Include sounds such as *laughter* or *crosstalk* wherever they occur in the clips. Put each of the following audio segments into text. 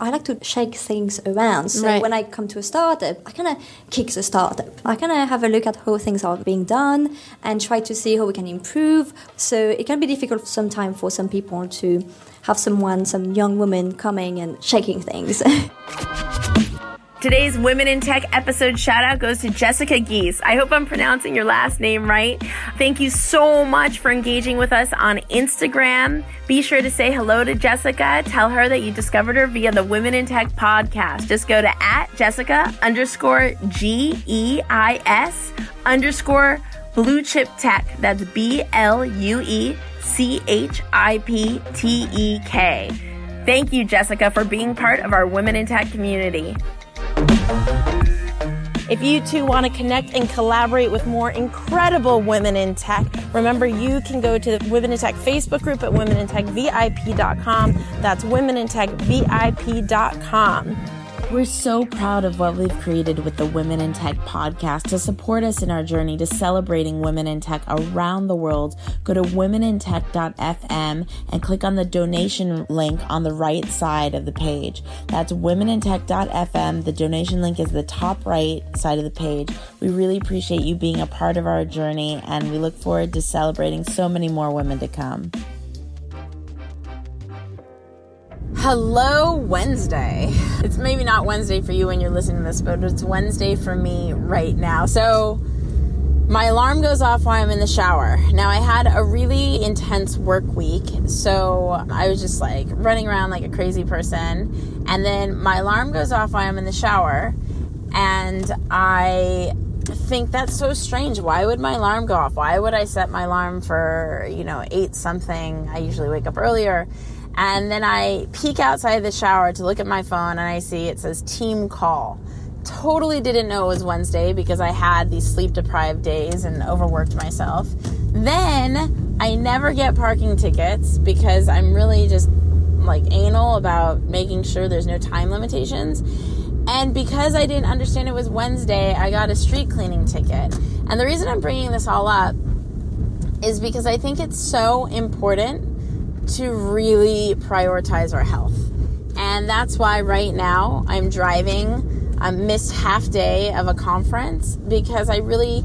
I like to shake things around. So Right. when I come to a startup, I kind of kick the startup. I kind of have a look at how things are being done and try to see how we can improve. So it can be difficult sometimes for some people to have someone, some young woman coming and shaking things. *laughs* Today's Women in Tech episode shout out goes to Jessica Geis. I hope I'm pronouncing your last name right. Thank you so much for engaging with us on Instagram. Be sure to say hello to Jessica. Tell her that you discovered her via the Women in Tech podcast. Just go to at Jessica underscore G E I S underscore blue chip tech. That's B L U E C H I P T E K. Thank you, Jessica, for being part of our Women in Tech community. If you too want to connect and collaborate with more incredible women in tech, remember you can go to the Women in Tech Facebook group at womenintechvip.com. That's womenintechvip.com. We're so proud of what we've created with the Women in Tech podcast. To support us in our journey to celebrating women in tech around the world, go to womenintech.fm and click on the donation link on the right side of the page. That's womenintech.fm. The donation link is the top right side of the page. We really appreciate you being a part of our journey and we look forward to celebrating so many more women to come. Hello, Wednesday. It's maybe not Wednesday for you when you're listening to this, but it's Wednesday for me right now. So, my alarm goes off while I'm in the shower. Now, I had a really intense work week, so I was just like running around like a crazy person. And then my alarm goes off while I'm in the shower, and I think that's so strange. Why would my alarm go off? Why would I set my alarm for, you know, 8 something? I usually wake up earlier. And then I peek outside the shower to look at my phone and I see it says team call. Totally didn't know it was Wednesday because I had these sleep deprived days and overworked myself. Then I never get parking tickets because I'm really just like anal about making sure there's no time limitations. And because I didn't understand it was Wednesday, I got a street cleaning ticket. And the reason I'm bringing this all up is because I think it's so important to really prioritize our health. And that's why right now I'm driving a missed half day of a conference because I really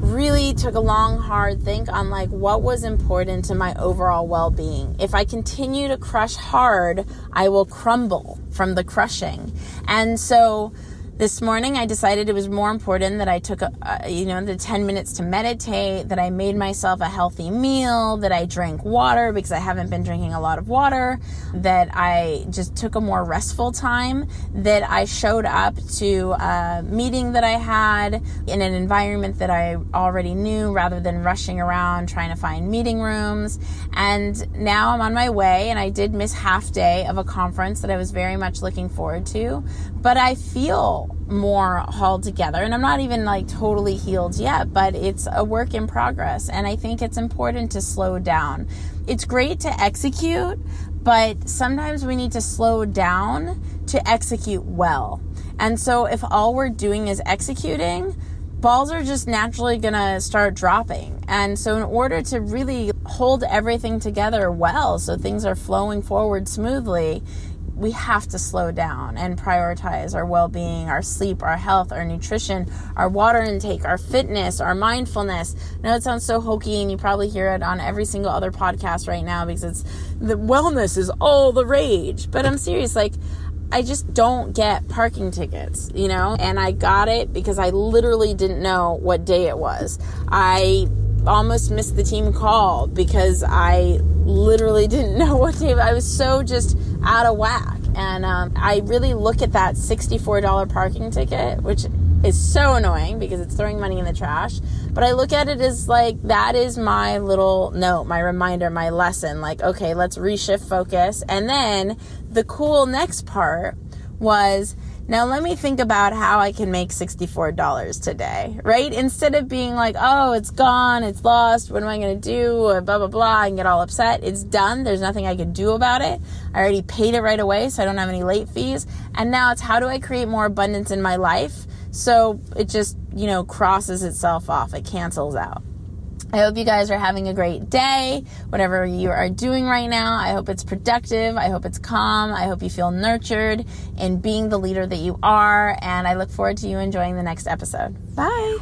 really took a long hard think on like what was important to my overall well-being. If I continue to crush hard, I will crumble from the crushing. And so this morning I decided it was more important that I took uh, you know the 10 minutes to meditate, that I made myself a healthy meal, that I drank water because I haven't been drinking a lot of water, that I just took a more restful time, that I showed up to a meeting that I had in an environment that I already knew rather than rushing around trying to find meeting rooms. And now I'm on my way and I did miss half day of a conference that I was very much looking forward to, but I feel more hauled together and I'm not even like totally healed yet, but it's a work in progress and I think it's important to slow down. It's great to execute, but sometimes we need to slow down to execute well. And so if all we're doing is executing, balls are just naturally going to start dropping. And so, in order to really hold everything together well so things are flowing forward smoothly, we have to slow down and prioritize our well being, our sleep, our health, our nutrition, our water intake, our fitness, our mindfulness. I know it sounds so hokey, and you probably hear it on every single other podcast right now because it's the wellness is all the rage. But I'm serious, like, I just don't get parking tickets, you know? And I got it because I literally didn't know what day it was. I almost missed the team call because I literally *laughs* didn't know what day. I was so just out of whack. And um, I really look at that $64 parking ticket, which is so annoying because it's throwing money in the trash. But I look at it as like that is my little note, my reminder, my lesson. Like, okay, let's reshift focus. And then the cool next part was Now let me think about how I can make $64 today, right? Instead of being like, oh, it's gone, it's lost, what am I going to do? Blah, blah, blah, and get all upset. It's done. There's nothing I can do about it. I already paid it right away, so I don't have any late fees. And now it's how do I create more abundance in my life so it just, you know, crosses itself off, it cancels out. I hope you guys are having a great day, whatever you are doing right now. I hope it's productive. I hope it's calm. I hope you feel nurtured in being the leader that you are. And I look forward to you enjoying the next episode. Bye.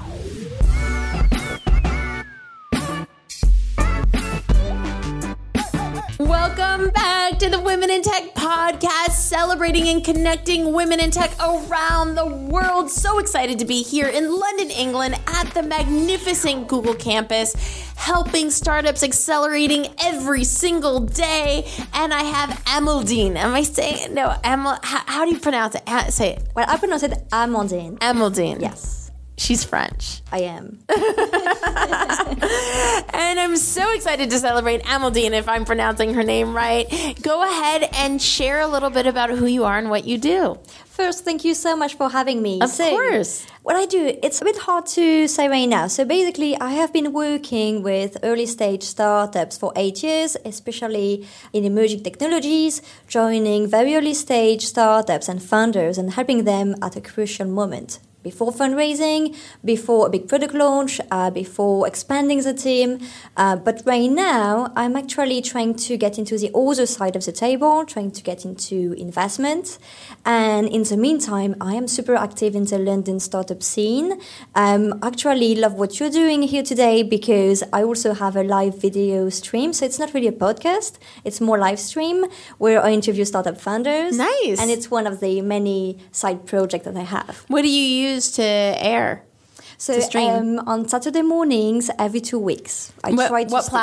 Welcome back to the Women in Tech podcast, celebrating and connecting women in tech around the world. So excited to be here in London, England at the magnificent Google campus, helping startups accelerating every single day. And I have Amaldine. Am I saying no? Amel, how, how do you pronounce it? Ah, Say it. Well, I pronounce it Amaldine. Amaldine. Yes, She's French. I am. *laughs* So excited to celebrate Amaldine if I'm pronouncing her name right. Go ahead and share a little bit about who you are and what you do. First, thank you so much for having me. Of course. What I do, it's a bit hard to say right now. So basically, I have been working with early stage startups for eight years, especially in emerging technologies, joining very early stage startups and founders and helping them at a crucial moment. Before fundraising, before a big product launch, uh, before expanding the team. Uh, but right now, I'm actually trying to get into the other side of the table, trying to get into investment. And in the meantime, I am super active in the London startup scene. Um, actually, love what you're doing here today because I also have a live video stream. So it's not really a podcast; it's more live stream where I interview startup founders. Nice. And it's one of the many side projects that I have. What do you use to air? So To stream. Um, on Saturday mornings, every two weeks, I What- try to what stick to.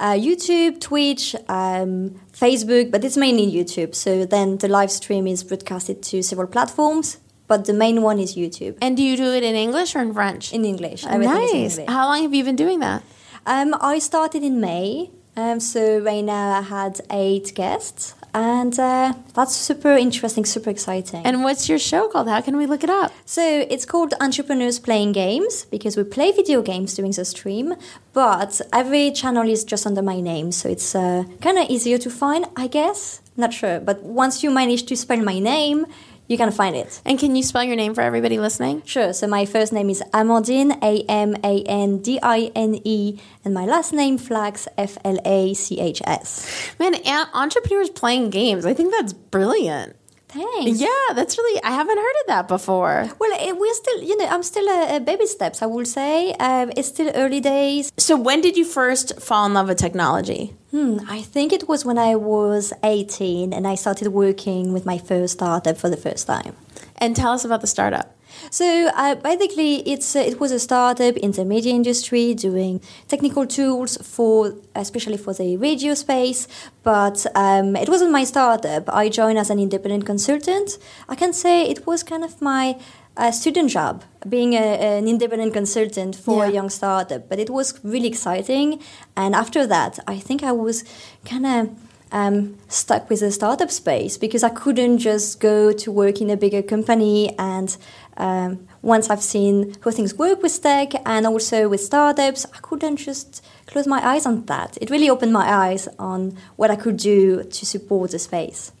Uh, YouTube, Twitch, um, Facebook, but it's mainly YouTube. So then the live stream is broadcasted to several platforms, but the main one is YouTube And do you do it in English or in French? in English. Is in nice. English. How long have you been doing that? Um, I started in May, um, so right now I had eight guests, and uh, that's super interesting, super exciting. And what's your show called? How can we look it up? So it's called Entrepreneurs Playing Games because we play video games during the stream, but every channel is just under my name, so it's uh, kind of easier to find, I guess. Not sure, but once you manage to spell my name, you can find it. And can you spell your name for everybody listening? Sure, so my first name is Amandine, A M A N D I N E, and my last name Flachs, F L A C H S. Man, entrepreneurs playing games. I think that's brilliant. Thanks. Yeah, that's really, I haven't heard of that before. Well, we're still, you know, I'm still a, a baby steps, I will say. Um, it's still early days. So, when did you first fall in love with technology? Hmm, I think it was when I was 18 and I started working with my first startup for the first time. And tell us about the startup. So uh, basically, it's uh, it was a startup in the media industry doing technical tools for, especially for the radio space. But um, it wasn't my startup. I joined as an independent consultant. I can say it was kind of my uh, student job, being a, an independent consultant for a young startup. But it was really exciting. And after that, I think I was kind of um, stuck with the startup space because I couldn't just go to work in a bigger company. And um, once I've seen how things work with tech and also with startups, I couldn't just close my eyes on that. It really opened my eyes on what I could do to support the space.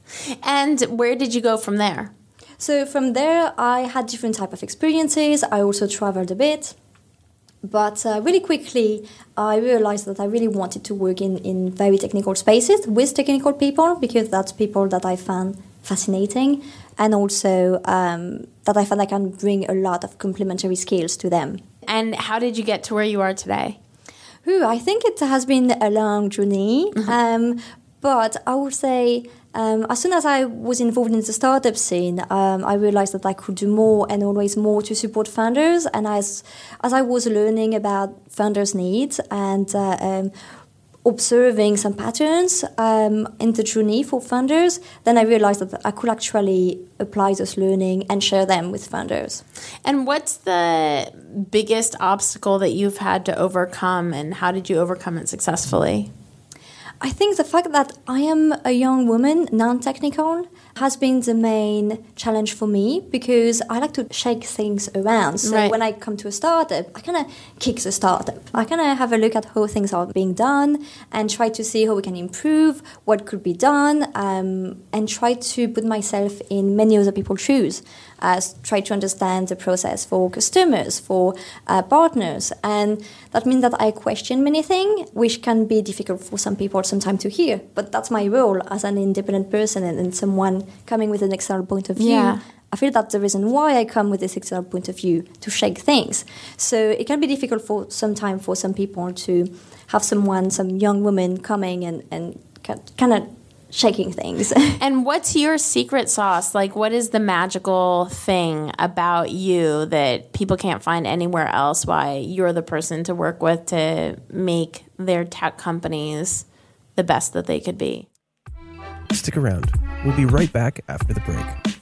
And where did you go from there? So from there, I had different type of experiences. I also traveled a bit. But uh, really quickly, I realized that I really wanted to work in, in very technical spaces with technical people because that's people that I found fascinating and also um, that I found I can bring a lot of complementary skills to them. And how did you get to where you are today? Ooh, I think it has been a long journey, um, but I would say um, as soon as I was involved in the startup scene, um, I realized that I could do more and always more to support founders. And as as I was learning about founders' needs and uh, um, observing some patterns um, in the journey for founders, then I realized that I could actually apply this learning and share them with founders. And what's the biggest obstacle that you've had to overcome, and how did you overcome it successfully? I think the fact that I am a young woman, non technical, has been the main challenge for me because I like to shake things around. So Right. when I come to a startup, I kind of kick the startup. I kind of have a look at how things are being done and try to see how we can improve, what could be done, um, and try to put myself in many other people's shoes. As try to understand the process for customers, for uh, partners, and that means that I question many things, which can be difficult for some people sometimes to hear. But that's my role as an independent person and, and someone coming with an external point of view. Yeah. I feel that's the reason why I come with this external point of view to shake things. So it can be difficult for some time for some people to have someone, some young woman coming and, and kind of shaking things. *laughs* And what's your secret sauce? Like, what is the magical thing about you that people can't find anywhere else? Why you're the person to work with to make their tech companies the best that they could be? Stick around. We'll be right back after the break.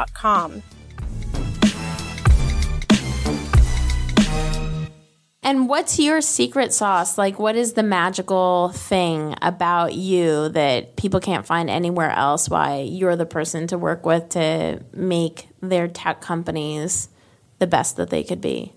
And what's your secret sauce? Like, what is the magical thing about you that people can't find anywhere else? Why you're the person to work with to make their tech companies the best that they could be?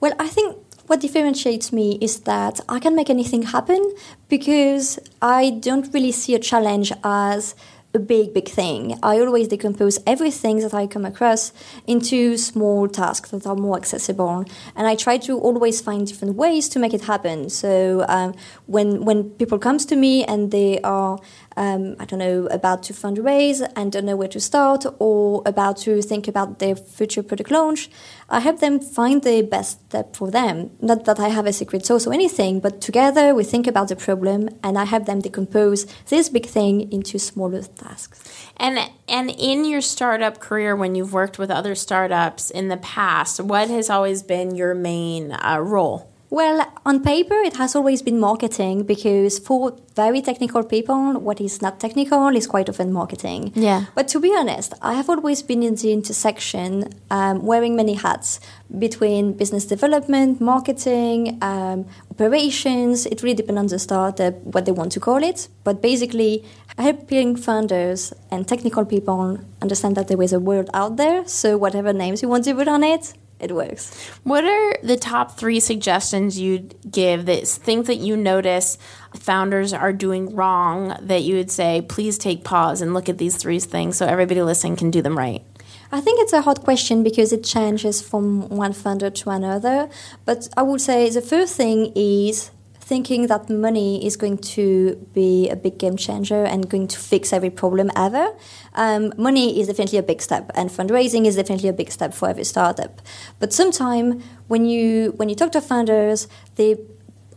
Well, I think what differentiates me is that I can make anything happen because I don't really see a challenge as a big, big thing. I always decompose everything that I come across into small tasks that are more accessible, and I try to always find different ways to make it happen. So um, when when people comes to me and they are um, I don't know, about to fundraise and don't know where to start or about to think about their future product launch, I help them find the best step for them. Not that I have a secret sauce or anything, but together we think about the problem and I help them decompose this big thing into smaller tasks. And and in your startup career, when you've worked with other startups in the past, what has always been your main uh, role? Well, on paper, it has always been marketing because for very technical people, what is not technical is quite often marketing. Yeah. But to be honest, I have always been in the intersection, um, wearing many hats between business development, marketing, um, operations. It really depends on the startup, what they want to call it. But basically, helping founders and technical people understand that there is a world out there. So whatever names you want to put on it, it works. What are the top three suggestions you'd give that things that you notice founders are doing wrong that you would say, please take pause and look at these three things so everybody listening can do them right? I think it's a hard question because it changes from one founder to another. But I would say the first thing is thinking that money is going to be a big game changer and going to fix every problem ever. Um, money is definitely a big step, and fundraising is definitely a big step for every startup. But sometimes when you when you talk to founders, they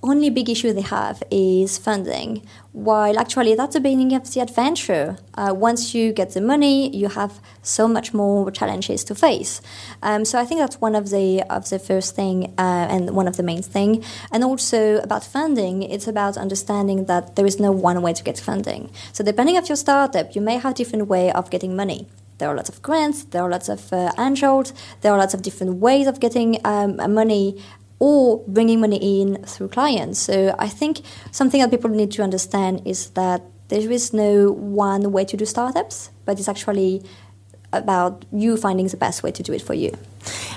only big issue they have is funding, while actually that's the beginning of the adventure. Uh, once you get the money, you have so much more challenges to face. Um, so I think that's one of the of the first thing uh, and one of the main thing. And also about funding, it's about understanding that there is no one way to get funding. So depending of your startup, you may have different way of getting money. There are lots of grants, there are lots of uh, angels, there are lots of different ways of getting um, money or bringing money in through clients. So I think something that people need to understand is that there is no one way to do startups, but it's actually about you finding the best way to do it for you.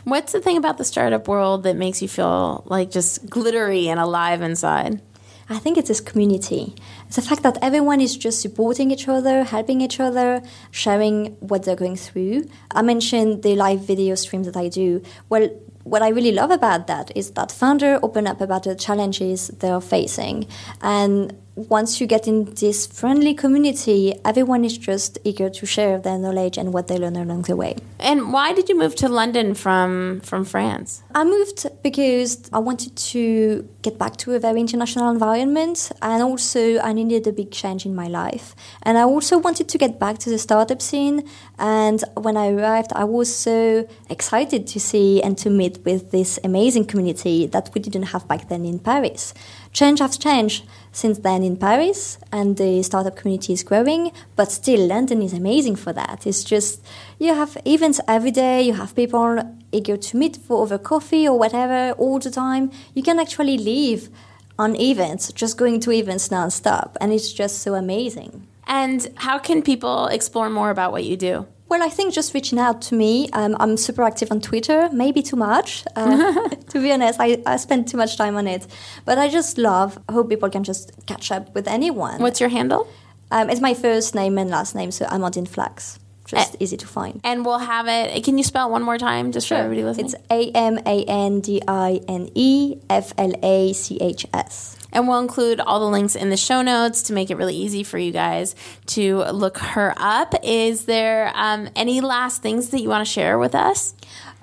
What's the thing about the startup world that makes you feel like just glittery and alive inside? I think it's this community. It's the fact that everyone is just supporting each other, helping each other, sharing what they're going through. I mentioned the live video streams that I do. Well, what I really love about that is that founder open up about the challenges they're facing. And once you get in this friendly community, everyone is just eager to share their knowledge and what they learn along the way. And why did you move to London from from France? I moved because I wanted to get back to a very international environment and also I needed a big change in my life. And I also wanted to get back to the startup scene and when I arrived I was so excited to see and to meet with this amazing community that we didn't have back then in Paris. Change has changed since then in Paris, and the startup community is growing. But still, London is amazing for that. It's just you have events every day. You have people eager to meet for over coffee or whatever all the time. You can actually live on events, just going to events nonstop, and it's just so amazing. And how can people explore more about what you do? Well, I think just reaching out to me. Um, I'm super active on Twitter, maybe too much. Uh, *laughs* *laughs* to be honest, I, I spend too much time on it. But I just love, I hope people can just catch up with anyone. What's your handle? Um, it's my first name and last name, so Amandine Flachs. Just easy to find. And we'll have it. Can you spell it one more time just for everybody listening? It's A M A N D I N E F L A C H S. And we'll include all the links in the show notes to make it really easy for you guys to look her up. Is there um, any last things that you want to share with us?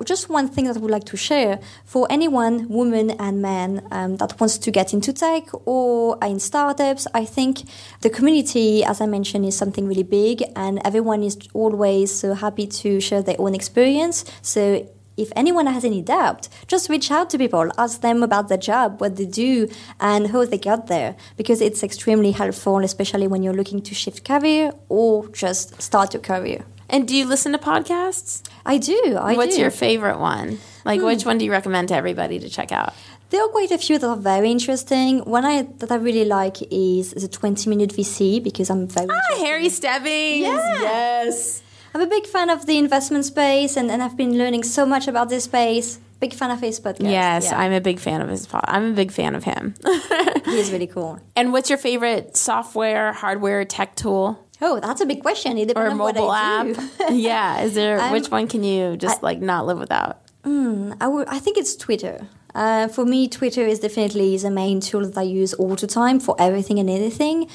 Just one thing that I would like to share for anyone, woman and man, um, that wants to get into tech or in startups. I think the community, as I mentioned, is something really big, and everyone is always so happy to share their own experience. So if anyone has any doubt, just reach out to people, ask them about the job, what they do, and how they got there, because it's extremely helpful, especially when you're looking to shift career or just start your career. And do you listen to podcasts? I do. I What's do. your favorite one? Like, hmm. which one do you recommend to everybody to check out? There are quite a few that are very interesting. One I, that I really like is the 20 Minute VC because I'm very. Ah, Harry Stebbings. Yeah. Yes. I'm a big fan of the investment space and, and I've been learning so much about this space. Big fan of his podcast. Yes, yeah. I'm a big fan of his pod. I'm a big fan of him. *laughs* he is really cool. And what's your favorite software, hardware, tech tool? Oh, that's a big question. It or a mobile app. *laughs* yeah, is there um, which one can you just I, like not live without? Mm, I would. I think it's Twitter. Uh, for me, Twitter is definitely the main tool that I use all the time for everything and anything.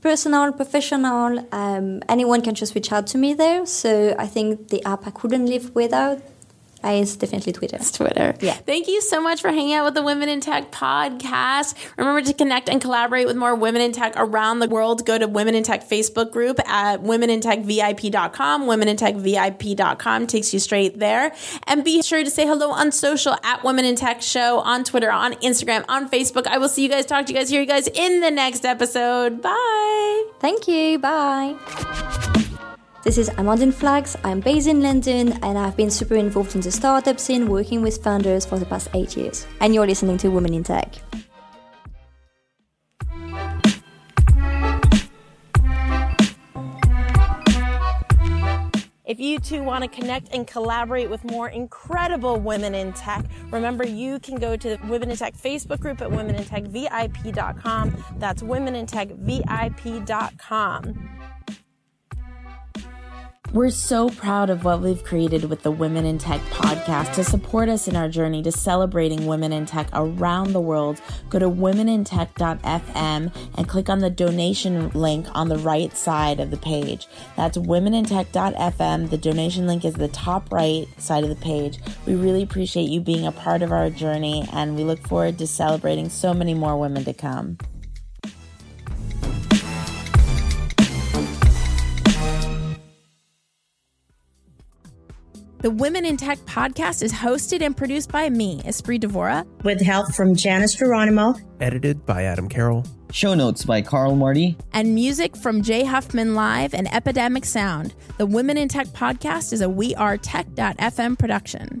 Personal, professional, um, anyone can just reach out to me there. So I think the app I couldn't live without it's definitely Twitter. It's Twitter. Yeah. Thank you so much for hanging out with the Women in Tech podcast. Remember to connect and collaborate with more women in tech around the world. Go to Women in Tech Facebook group at womenintechvip.com. Womenintechvip.com takes you straight there. And be sure to say hello on social at Women in Tech Show on Twitter, on Instagram, on Facebook. I will see you guys, talk to you guys, hear you guys in the next episode. Bye. Thank you. Bye. This is Amandine Flachs. I'm based in London and I've been super involved in the startup scene working with founders for the past eight years. And you're listening to Women in Tech. If you too want to connect and collaborate with more incredible women in tech, remember you can go to the Women in Tech Facebook group at womenintechvip.com. That's womenintechvip.com. We're so proud of what we've created with the Women in Tech podcast. To support us in our journey to celebrating women in tech around the world, go to womenintech.fm and click on the donation link on the right side of the page. That's womenintech.fm. The donation link is the top right side of the page. We really appreciate you being a part of our journey and we look forward to celebrating so many more women to come. The Women in Tech podcast is hosted and produced by me, Espree Devora, with help from Janice Geronimo, edited by Adam Carroll, show notes by Carl Marty, and music from Jay Huffman Live and Epidemic Sound. The Women in Tech podcast is a We Are Tech.fm production.